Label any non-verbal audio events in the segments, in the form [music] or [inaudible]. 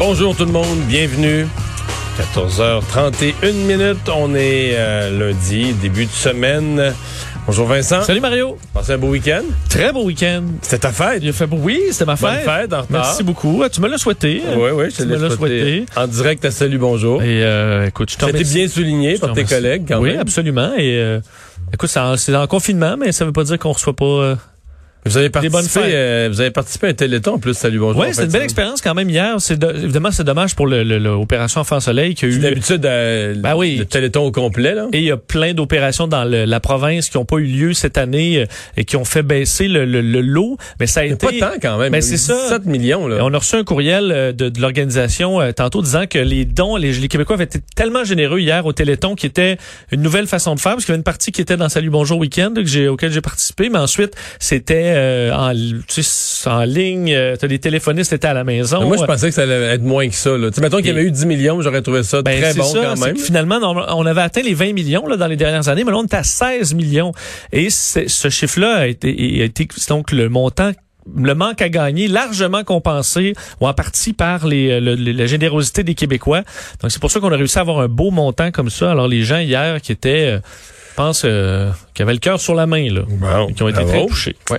Bonjour tout le monde, bienvenue. 14h31 minutes, on est euh, lundi, début de semaine. Bonjour Vincent. Salut Mario. Passez un beau week-end. Très beau week-end. C'était ta fête. Il a fait beau. Oui, c'était ma Bonne fête. fête en retard. Merci beaucoup. Ah, Tu me l'as souhaité. Oui, oui, je te Tu me l'ai l'as souhaité. En direct à Salut Bonjour. Et euh, écoute, je te C'était remercie. bien souligné par tes collègues quand oui, même. absolument. Et euh, écoute, c'est en, en confinement, mais ça veut pas dire qu'on reçoit pas. Vous avez participé, euh, vous avez participé à un téléthon en plus Salut Bonjour. Oui, c'est une belle expérience quand même hier. C'est de- évidemment, c'est dommage pour l'opération Enfant Soleil qui a eu D'habitude, euh, Ben oui. le téléthon au complet, là. Et il y a plein d'opérations dans le- la province qui n'ont pas eu lieu cette année euh, et qui ont fait baisser le, le- le lot. Mais ça a été pas tant quand même. A c'est ça. 17 millions, là. On a reçu un courriel euh, de, de l'organisation euh, tantôt disant que les dons, les, les Québécois avaient été tellement généreux hier au Téléthon qui était une nouvelle façon de faire parce qu'il y avait une partie qui était dans Salut Bonjour Week-end auquel j'ai participé, mais ensuite c'était euh, en, tu sais, en ligne, euh, t'as des téléphonistes étaient à la maison. Mais Moi, je pensais que ça allait être moins que ça. Là. Tu sais, mettons qu'il y avait eu 10 millions, j'aurais trouvé ça Ben, très bon ça, quand même. finalement, on, avait atteint les 20 millions là, dans les dernières années, mais là, on est à 16 millions. Et ce chiffre-là a été, a été donc le montant le manque à gagner largement compensé ou en partie par les, le- le- la générosité des Québécois. Donc c'est pour ça qu'on a réussi à avoir un beau montant comme ça. Alors les gens hier qui étaient, euh, je pense, euh, qui avaient le cœur sur la main là, Bon, qui ont été bravo. très touchés. Ouais.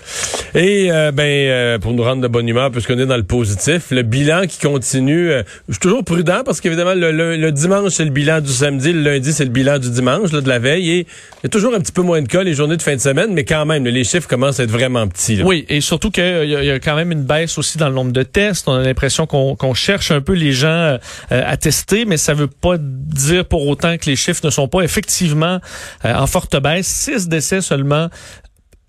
Et euh, ben euh, pour nous rendre de bonne humeur, puisqu'on est dans le positif, le bilan qui continue. euh, je suis toujours prudent parce qu'évidemment le, le- le dimanche c'est le bilan du samedi, le lundi c'est le bilan du dimanche, là, de la veille. Et il y a toujours un petit peu moins de cas les journées de fin de semaine, mais quand même les chiffres commencent à être vraiment petits. là. Oui, et surtout qu'il y, y a quand même une baisse aussi dans le nombre de tests. On a l'impression qu'on qu'on cherche un peu les gens euh, à tester, mais ça veut pas dire pour autant que les chiffres ne sont pas effectivement euh, en forte baisse. Six décès seulement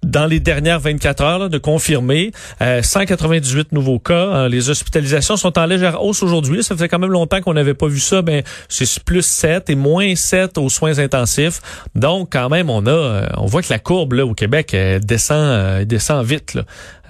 dans les dernières 24 heures de confirmer. Euh, 198 nouveaux cas. Euh, les hospitalisations sont en légère hausse aujourd'hui. Ça faisait quand même longtemps qu'on n'avait pas vu ça. Ben, c'est plus 7 et moins 7 aux soins intensifs. Donc, quand même, on a, euh, on voit que la courbe là, au Québec descend, euh, elle descend vite.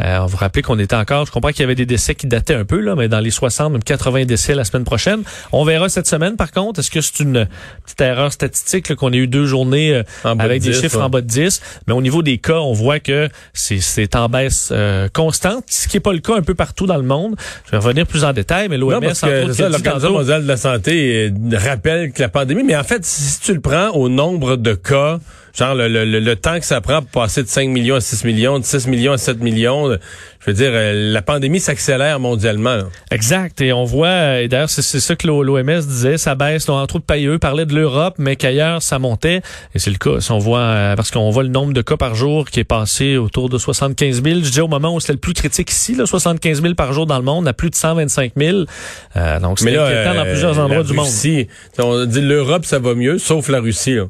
Euh, on vous rappelle qu'on était encore, je comprends qu'il y avait des décès qui dataient un peu, là, mais dans les 60, même 80 décès la semaine prochaine. On verra cette semaine, par contre. Est-ce que c'est une petite erreur statistique qu'on ait eu deux journées euh, de avec des 10, chiffres ouais. en bas de 10? Mais au niveau des cas, on voit que c'est- en baisse euh, constante, ce qui n'est pas le cas un peu partout dans le monde. Je vais revenir plus en détail, mais l'OMS, l'Organisation mondiale de la santé euh, rappelle que la pandémie, mais en fait, si tu le prends au nombre de cas, genre le, le- le- le temps que ça prend pour passer de 5 millions à 6 millions, de 6 millions à 7 millions, je veux dire, euh, la pandémie s'accélère mondialement. là. Exact. Et on voit, euh, et d'ailleurs, c'est c'est ça que l'OMS disait, ça baisse. Donc, entre autres, Payeux parlait de l'Europe, mais qu'ailleurs, ça montait. Et c'est le cas. Si on voit, euh, parce qu'on voit le nombre de cas par jour qui est passé autour de 75 000. Je disais au moment où c'était le plus critique ici, là, 75 000 par jour dans le monde, à plus de 125 000. Euh, donc, c'est inquiétant dans euh, plusieurs endroits du monde. Russie, on dit l'Europe, ça va mieux, sauf la Russie. Là.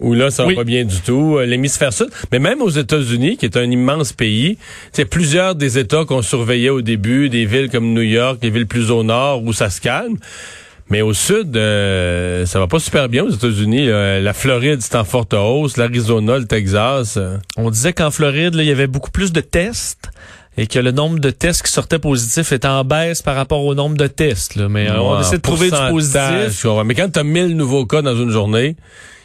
Où là, ça va Oui. pas bien du tout. Euh, L'hémisphère sud. Mais même aux États-Unis, qui est un immense pays, c'est plusieurs des États qu'on surveillait au début, des villes comme New York, les villes plus au nord, où ça se calme. Mais au sud, euh, ça va pas super bien aux États-Unis. La Floride, c'est en forte hausse. L'Arizona, le Texas. euh. On disait qu'en Floride, il y avait beaucoup plus de tests et que le nombre de tests qui sortaient positifs était en baisse par rapport au nombre de tests. Là. Mais euh, on essaie de trouver du positif. Mais quand tu as 1000 nouveaux cas dans une journée,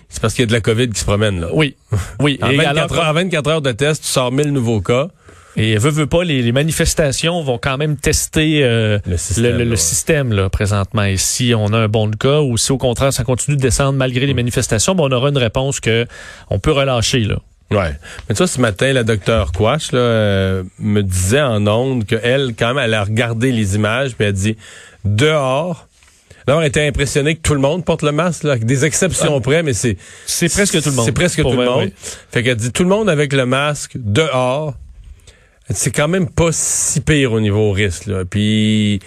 c'est parce qu'il y a de la COVID qui se promène. Là. Oui, oui. En Et 24, alors- heures, en 24 heures de test, tu sors 1000 nouveaux cas. Et veut, veut pas, les, les manifestations vont quand même tester euh, Le système, le- le ouais. système là, présentement. Et si on a un bon cas ou si au contraire ça continue de descendre malgré les manifestations, ben, on aura une réponse que on peut relâcher. Là. Ouais. Mais tu vois, ce matin, la docteure Quash là, euh, me disait en ondes qu'elle, quand même, elle a regardé les images, puis elle dit dehors. Là, on était impressionné que tout le monde porte le masque, là, avec des exceptions près, mais c'est C'est presque tout le monde. C'est presque tout le monde. oui. Fait qu'elle dit tout le monde avec le masque dehors. C'est quand même pas si pire au niveau risque. Là. Puis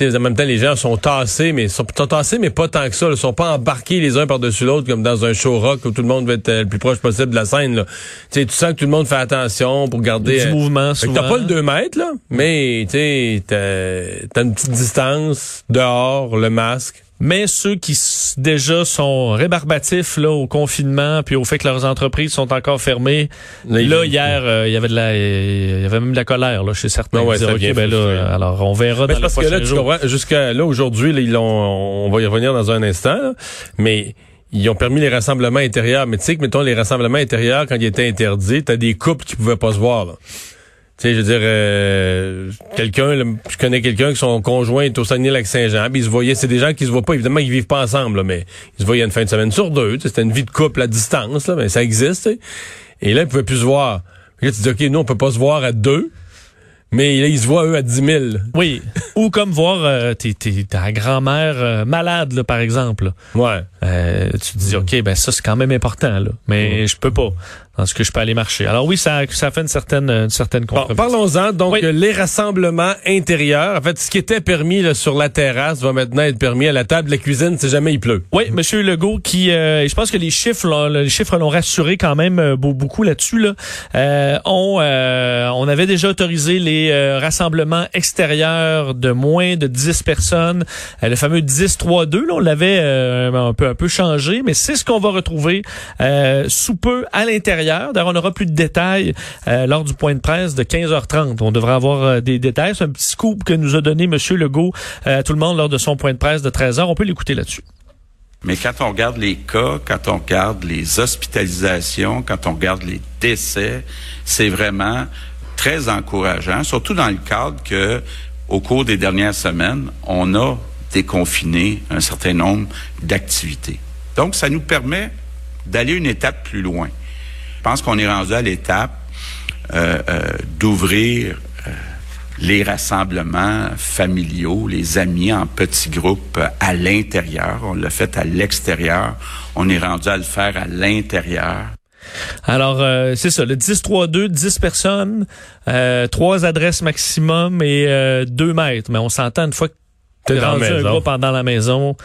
en même temps, les gens sont tassés, mais sont, sont tassés, mais pas tant que ça. Ils sont pas embarqués les uns par-dessus l'autre comme dans un show rock où tout le monde va être euh, le plus proche possible de la scène. Là. tu sens que tout le monde fait attention pour garder... Du euh, mouvement, souvent. T'as pas le 2 mètres, là, mais tu t'as une petite distance, dehors, le masque. Mais ceux qui déjà sont rébarbatifs là au confinement puis au fait que leurs entreprises sont encore fermées, là, hier euh, il y avait de la il y avait même de la colère là chez certains. Non, ouais, ça okay, ben là, alors on verra mais dans parce que là, jusqu'à là aujourd'hui ils l'ont on va y revenir dans un instant là, mais ils ont permis les rassemblements intérieurs, mais tu sais que mettons les rassemblements intérieurs quand ils étaient interdits, t'as des couples qui pouvaient pas se voir là. Tu sais, je veux dire, euh, quelqu'un, je connais quelqu'un que son conjoint est au Saguenay-Lac-Saint-Jean, ils se voyaient, c'est des gens qui se voient pas, évidemment, ils vivent pas ensemble, là, mais ils se voyaient une fin de semaine sur deux, c'était une vie de couple à distance, là, mais ça existe, Et là, ils pouvaient plus se voir. là, tu dis, OK, nous, on peut pas se voir à deux, mais là, ils se voient, eux, à 10 000. Oui. Ou comme voir euh, ta grand-mère euh, malade, là, par exemple. Ouais. Euh, tu te dis, OK, ben ça, c'est quand même important, là. Mais je peux pas ce que je peux aller marcher. Alors oui, ça, ça fait une certaine, une certaine Parlons-en. Donc, les rassemblements intérieurs. En fait, ce qui était permis là, sur la terrasse va maintenant être permis à la table de la cuisine si jamais il pleut. Oui, Monsieur Legault, qui, euh, je pense que les chiffres, les chiffres l'ont rassuré quand même euh, beaucoup là-dessus. Là. Euh, on, on avait déjà autorisé les rassemblements extérieurs de moins de 10 personnes. le fameux 10-3-2, on l'avait un peu un peu changé, mais c'est ce qu'on va retrouver sous peu à l'intérieur D'ailleurs, on n'aura plus de détails euh, lors du point de presse de 15h30. On devrait avoir euh, des détails. C'est un petit scoop que nous a donné M. Legault euh, à tout le monde lors de son point de presse de 13h. On peut l'écouter là-dessus. Mais quand on regarde les cas, quand on regarde les hospitalisations, quand on regarde les décès, c'est vraiment très encourageant, surtout dans le cadre que, au cours des dernières semaines, on a déconfiné un certain nombre d'activités. Donc, ça nous permet d'aller une étape plus loin. Je pense qu'on est rendu à l'étape euh, euh, d'ouvrir euh, les rassemblements familiaux, les amis en petits groupes à l'intérieur. On l'a fait à l'extérieur. On est rendu à le faire à l'intérieur. Alors, c'est ça, le 10-3-2, 10 personnes, trois adresses maximum et deux mètres. Mais on s'entend une fois que tu es rendu un groupe pendant la maison.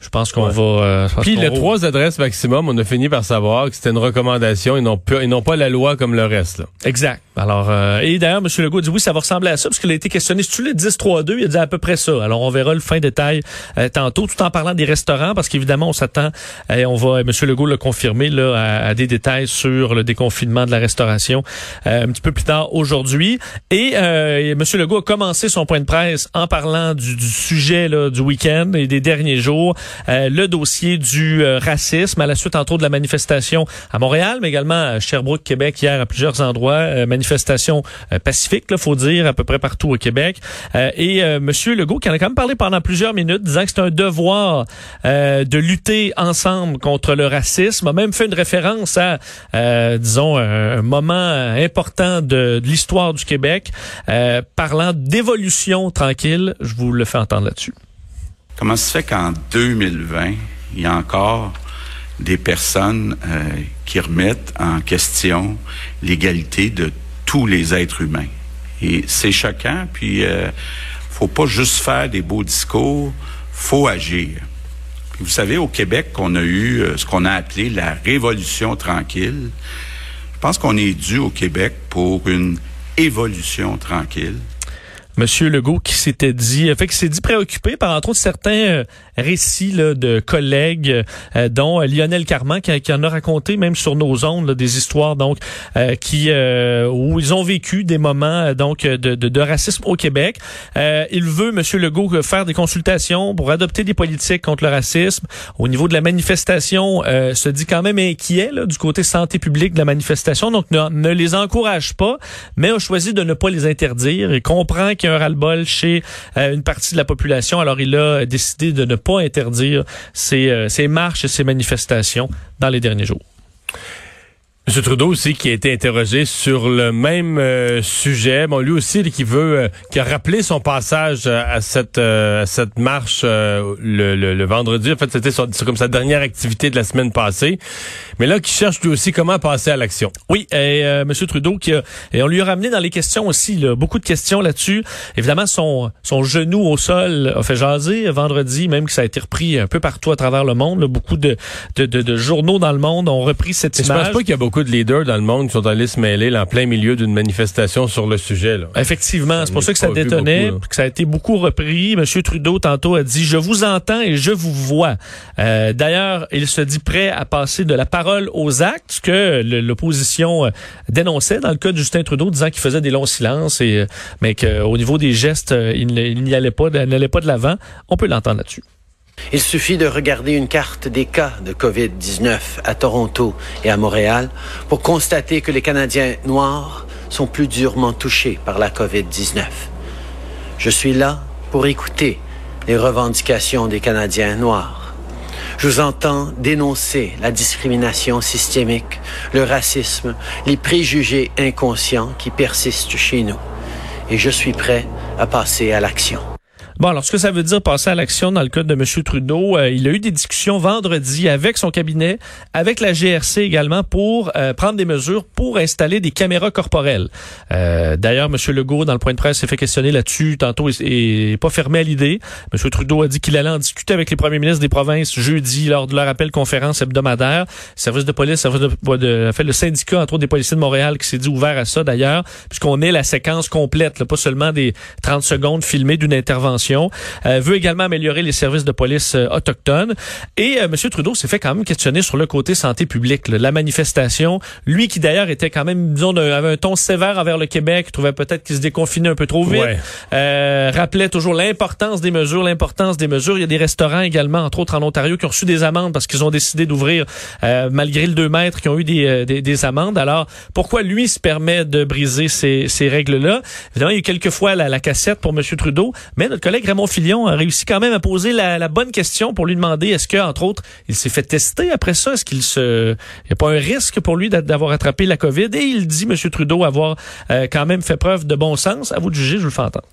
Je pense qu'on va. Euh, Puis les trois adresses maximum, on a fini par savoir que c'était une recommandation et non, et non pas la loi comme le reste. Là. Exact. Alors euh, et d'ailleurs, M. Legault dit oui, ça va ressembler à ça parce qu'il a été questionné. Si tu le 10-3-2, il a dit à peu près ça. Alors on verra le fin détail euh, tantôt, tout en parlant des restaurants parce qu'évidemment on s'attend et on va M. Legault le confirmer là à, des détails sur le déconfinement de la restauration un petit peu plus tard aujourd'hui. Et M. Legault a commencé son point de presse en parlant du, du sujet là, du week-end et des derniers jours. Euh, le dossier du euh, racisme à la suite entre autres de la manifestation à Montréal, mais également à Sherbrooke, Québec hier à plusieurs endroits, euh, manifestation pacifique, il faut dire à peu près partout au Québec. et Monsieur Legault qui en a quand même parlé pendant plusieurs minutes, disant que c'est un devoir de lutter ensemble contre le racisme, a même fait une référence à, disons, un, moment important de, de l'histoire du Québec, parlant d'évolution tranquille. Je vous le fais entendre Comment se fait qu'en 2020, il y a encore des personnes euh, qui remettent en question l'égalité de tous les êtres humains? Et c'est choquant, puis euh, faut pas juste faire des beaux discours, faut agir. vous savez, au Québec, on a eu euh, ce qu'on a appelé la révolution tranquille. Je pense qu'on est dû au Québec pour une évolution tranquille. Monsieur Legault qui s'était dit, fait, qui s'est dit préoccupé par entre autres certains euh, récits là, de collègues, euh, dont euh, Lionel Carman qui, qui, en a raconté même sur nos ondes des histoires donc qui où ils ont vécu des moments donc de, de, de racisme au Québec. il veut Monsieur Legault faire des consultations pour adopter des politiques contre le racisme. Au niveau de la manifestation, se dit quand même inquiet là, du côté santé publique de la manifestation, donc ne, ne les encourage pas, mais a choisi de ne pas les interdire et comprend qu'il y a un ras-le-bol chez euh, une partie de la population. Alors, il a décidé de ne pas interdire ces, euh, ces marches et ces manifestations dans les derniers jours. M. Trudeau aussi qui a été interrogé sur le même euh, sujet. Bon, lui aussi qui veut, euh, qui a rappelé son passage à cette à cette marche le, le, vendredi. En fait, c'était comme sa dernière activité de la semaine passée. Mais là, qui cherche lui aussi comment passer à l'action. Oui, et M. Trudeau qui a, et on lui a ramené dans les questions aussi là, beaucoup de questions là-dessus. Évidemment, son son genou au sol a fait jaser vendredi, même que ça a été repris un peu partout à travers le monde. Beaucoup de, de, de, journaux dans le monde ont repris cette image. Je pense pas qu'il y a beaucoup de leaders dans le monde qui sont allés se mêler là, en plein milieu d'une manifestation sur le sujet. Là. Effectivement, c'est pour ça que ça détonnait, que ça a été beaucoup repris. Monsieur Trudeau tantôt a dit je vous entends et je vous vois. Euh, D'ailleurs, il se dit prêt à passer de la parole aux actes, ce que l'opposition euh, dénonçait dans le cas de Justin Trudeau, disant qu'il faisait des longs silences et euh, mais qu'au niveau des gestes, il n'y allait pas, n'allait pas de l'avant. On peut l'entendre là-dessus. Il suffit de regarder une carte des cas de COVID-19 à Toronto et à Montréal pour constater que les Canadiens noirs sont plus durement touchés par la COVID-19. Je suis là pour écouter les revendications des Canadiens noirs. Je vous entends dénoncer la discrimination systémique, le racisme, les préjugés inconscients qui persistent chez nous. Et je suis prêt à passer à l'action. Bon, alors ce que ça veut dire passer à l'action dans le cas de M. Trudeau, euh, il a eu des discussions vendredi avec son cabinet, avec la GRC également, pour euh, prendre des mesures pour installer des caméras corporelles. Euh, D'ailleurs, M. Legault, dans le point de presse, s'est fait questionner là-dessus tantôt et, pas fermé à l'idée. M. Trudeau a dit qu'il allait en discuter avec les premiers ministres des provinces jeudi lors de leur appel conférence hebdomadaire. Service de police, service de, de fait le syndicat entre autres des policiers de Montréal qui s'est dit ouvert à ça d'ailleurs, puisqu'on est la séquence complète, là, pas seulement des 30 secondes filmées d'une intervention euh, veut également améliorer les services de police euh, autochtones. Et euh, M. Trudeau s'est fait quand même questionner sur le côté santé publique. La manifestation, lui qui d'ailleurs était quand même, disons, avait un ton sévère envers le Québec, trouvait peut-être qu'il se déconfinait un peu trop vite, rappelait toujours l'importance des mesures, l'importance des mesures. Il y a des restaurants également, entre autres en Ontario, qui ont reçu des amendes parce qu'ils ont décidé d'ouvrir malgré le 2 mètres, qui ont eu des, des, amendes. Alors, pourquoi lui se permet de briser ces, ces règles-là? Évidemment, il y a eu quelques fois la, la cassette pour M. Trudeau, mais notre collègue Raymond Filion a réussi quand même à poser la, bonne question pour lui demander est-ce que, entre autres, il s'est fait tester après ça? Est-ce qu'il se, n'y a pas un risque pour lui d'avoir attrapé la COVID? Et il dit, M. Trudeau, avoir euh, quand même fait preuve de bon sens. À vous de juger, je vous le fais entendre.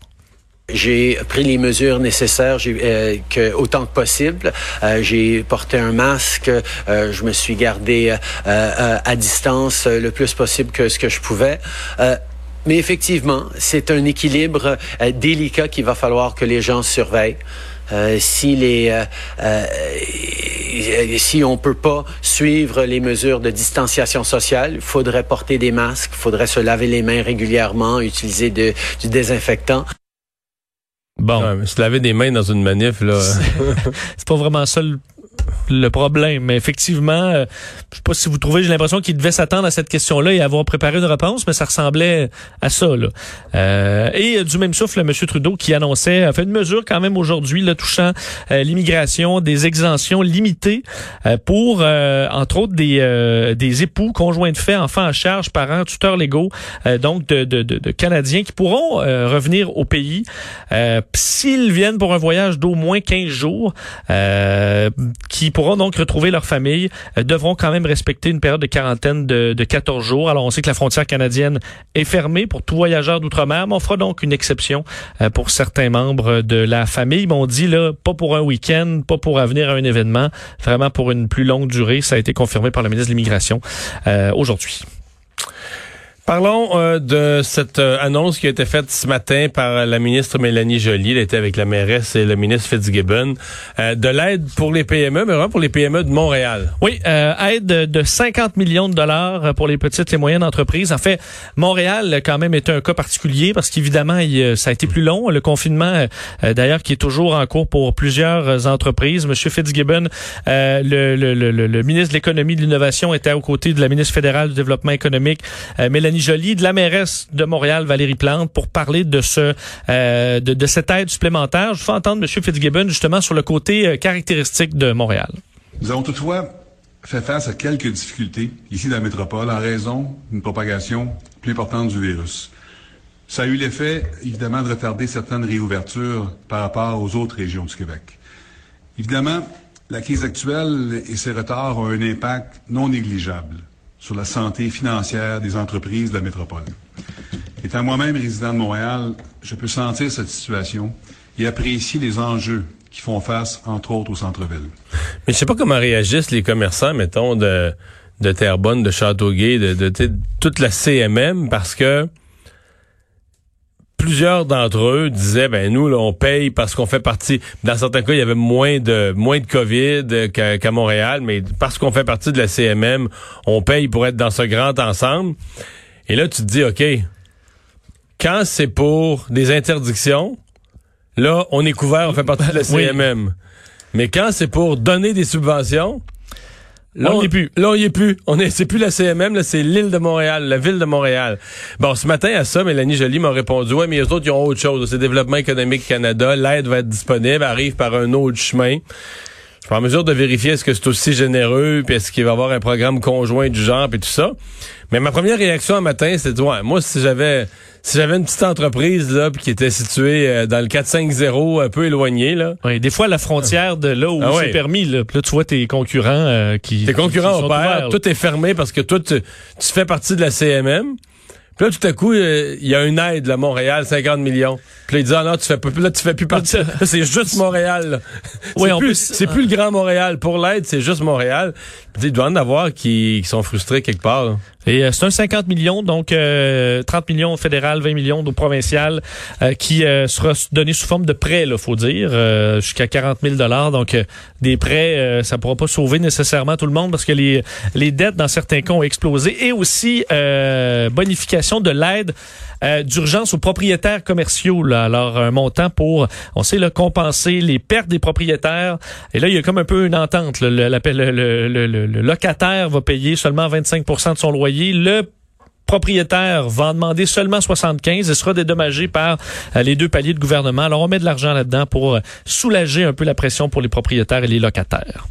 J'ai pris les mesures nécessaires euh, que, autant que possible. Euh, j'ai porté un masque. je me suis gardé à distance le plus possible que ce que je pouvais. Mais effectivement, c'est un équilibre euh, délicat qu'il va falloir que les gens surveillent. Euh, si les euh, euh, si on peut pas suivre les mesures de distanciation sociale, il faudrait porter des masques, il faudrait se laver les mains régulièrement, utiliser de, du désinfectant. Bon, se laver des mains dans une manif là, c'est [laughs] pas vraiment ça le le problème. Mais effectivement, euh, je sais pas si vous trouvez, j'ai l'impression qu'il devait s'attendre à cette question-là et avoir préparé une réponse, mais ça ressemblait à ça. Là. Euh, et du même souffle, M. Trudeau qui annonçait, a fait une mesure quand même aujourd'hui là, touchant euh, l'immigration, des exemptions limitées pour, entre autres, des, des époux, conjoints de fait, enfants à charge, parents, tuteurs légaux, donc de, de, de, Canadiens qui pourront revenir au pays s'ils viennent pour un voyage d'au moins 15 jours qui pourront donc retrouver leur famille, euh, devront quand même respecter une période de quarantaine de, de 14 jours. Alors on sait que la frontière canadienne est fermée pour tout voyageur d'outre-mer, mais on fera donc une exception euh, pour certains membres de la famille. Mais on dit là, pas pour un week-end, pas pour venir à un événement, vraiment pour une plus longue durée. Ça a été confirmé par le ministre de l'Immigration euh, aujourd'hui. Parlons euh, de cette euh, annonce qui a été faite ce matin par la ministre Mélanie Joly. Elle était avec la mairesse et le ministre Fitzgibbon. Euh, de l'aide pour les PME, mais vraiment pour les PME de Montréal. Oui, aide de 50 millions de dollars pour les petites et moyennes entreprises. En fait, Montréal quand même est un cas particulier parce qu'évidemment, ça a été plus long. Le confinement, d'ailleurs, qui est toujours en cours pour plusieurs entreprises. Monsieur Fitzgibbon, le, le, le, le, ministre de l'économie et de l'innovation, était aux côtés de la ministre fédérale du développement économique, Mélanie Jolie, de la mairesse de Montréal, Valérie Plante, pour parler de ce euh, de, cette aide supplémentaire. Je veux entendre M. Fitzgibbon justement sur le côté euh, caractéristique de Montréal. Nous avons toutefois fait face à quelques difficultés ici dans la métropole en raison d'une propagation plus importante du virus. Ça a eu l'effet, évidemment, de retarder certaines réouvertures par rapport aux autres régions du Québec. Évidemment, la crise actuelle et ses retards ont un impact non négligeable sur la santé financière des entreprises de la métropole. Étant moi-même résident de Montréal, je peux sentir cette situation et apprécier les enjeux qui font face, entre autres, au centre-ville. Mais je sais pas comment réagissent les commerçants, mettons, de, de Terrebonne, de Châteauguay, de, de, de toute la CMM, parce que plusieurs d'entre eux disaient ben nous là, on paye parce qu'on fait partie. Dans certains cas il y avait moins de moins de Covid qu'à Montréal mais parce qu'on fait partie de la CMM on paye pour être dans ce grand ensemble. Et là tu te dis OK quand c'est pour des interdictions là on est couvert on fait partie de la [laughs] CMM mais quand c'est pour donner des subventions Là, on n'y est plus. Là, on y est plus. On est, c'est plus la CMM, là, c'est l'île de Montréal, la ville de Montréal. Bon, ce matin, à ça, Mélanie Joly m'a répondu, ouais, mais les autres, ils ont autre chose. C'est Développement économique Canada. L'aide va être disponible, arrive par un autre chemin. Je suis pas en mesure de vérifier est-ce que c'est aussi généreux, puis est-ce qu'il va y avoir un programme conjoint du genre, puis tout ça. Mais ma première réaction un matin, c'est ouais, moi, si j'avais si j'avais une petite entreprise là qui était située euh, dans le 450 un peu éloigné là. Oui, des fois la frontière de là où Ah c'est ouais. permis là, Puis là tu vois tes concurrents euh, qui Tes concurrents opèrent, tout est fermé parce que toi, tu, tu fais partie de la CMM. Puis là, tout à coup, euh, il y a une aide, là, Montréal, 50 millions. Puis là, il dit, ah non, tu fais pas, là, tu fais plus partie. [laughs] C'est juste Montréal, là. Oui, c'est en plus, plus, c'est plus le Grand Montréal. Pour l'aide, c'est juste Montréal. Puis il doit en avoir qui, qui sont frustrés quelque part, là. Et euh, c'est un 50 millions, donc euh, 30 millions au fédéral, 20 millions au provincial, euh, qui euh, sera donné sous forme de prêt, là, faut dire, euh, jusqu'à 40 000 dollars. Donc euh, des prêts, ça pourra pas sauver nécessairement tout le monde parce que les les dettes dans certains cas ont explosé et aussi bonification de l'aide. d'urgence aux propriétaires commerciaux. Là. Alors, un montant pour, on sait, là, compenser les pertes des propriétaires. Et là, il y a comme un peu une entente. là. Le- le- le- le locataire va payer seulement 25% de son loyer. Le propriétaire va en demander seulement 75 et sera dédommagé par euh, les deux paliers de gouvernement. Alors, on met de l'argent là-dedans pour euh, soulager un peu la pression pour les propriétaires et les locataires.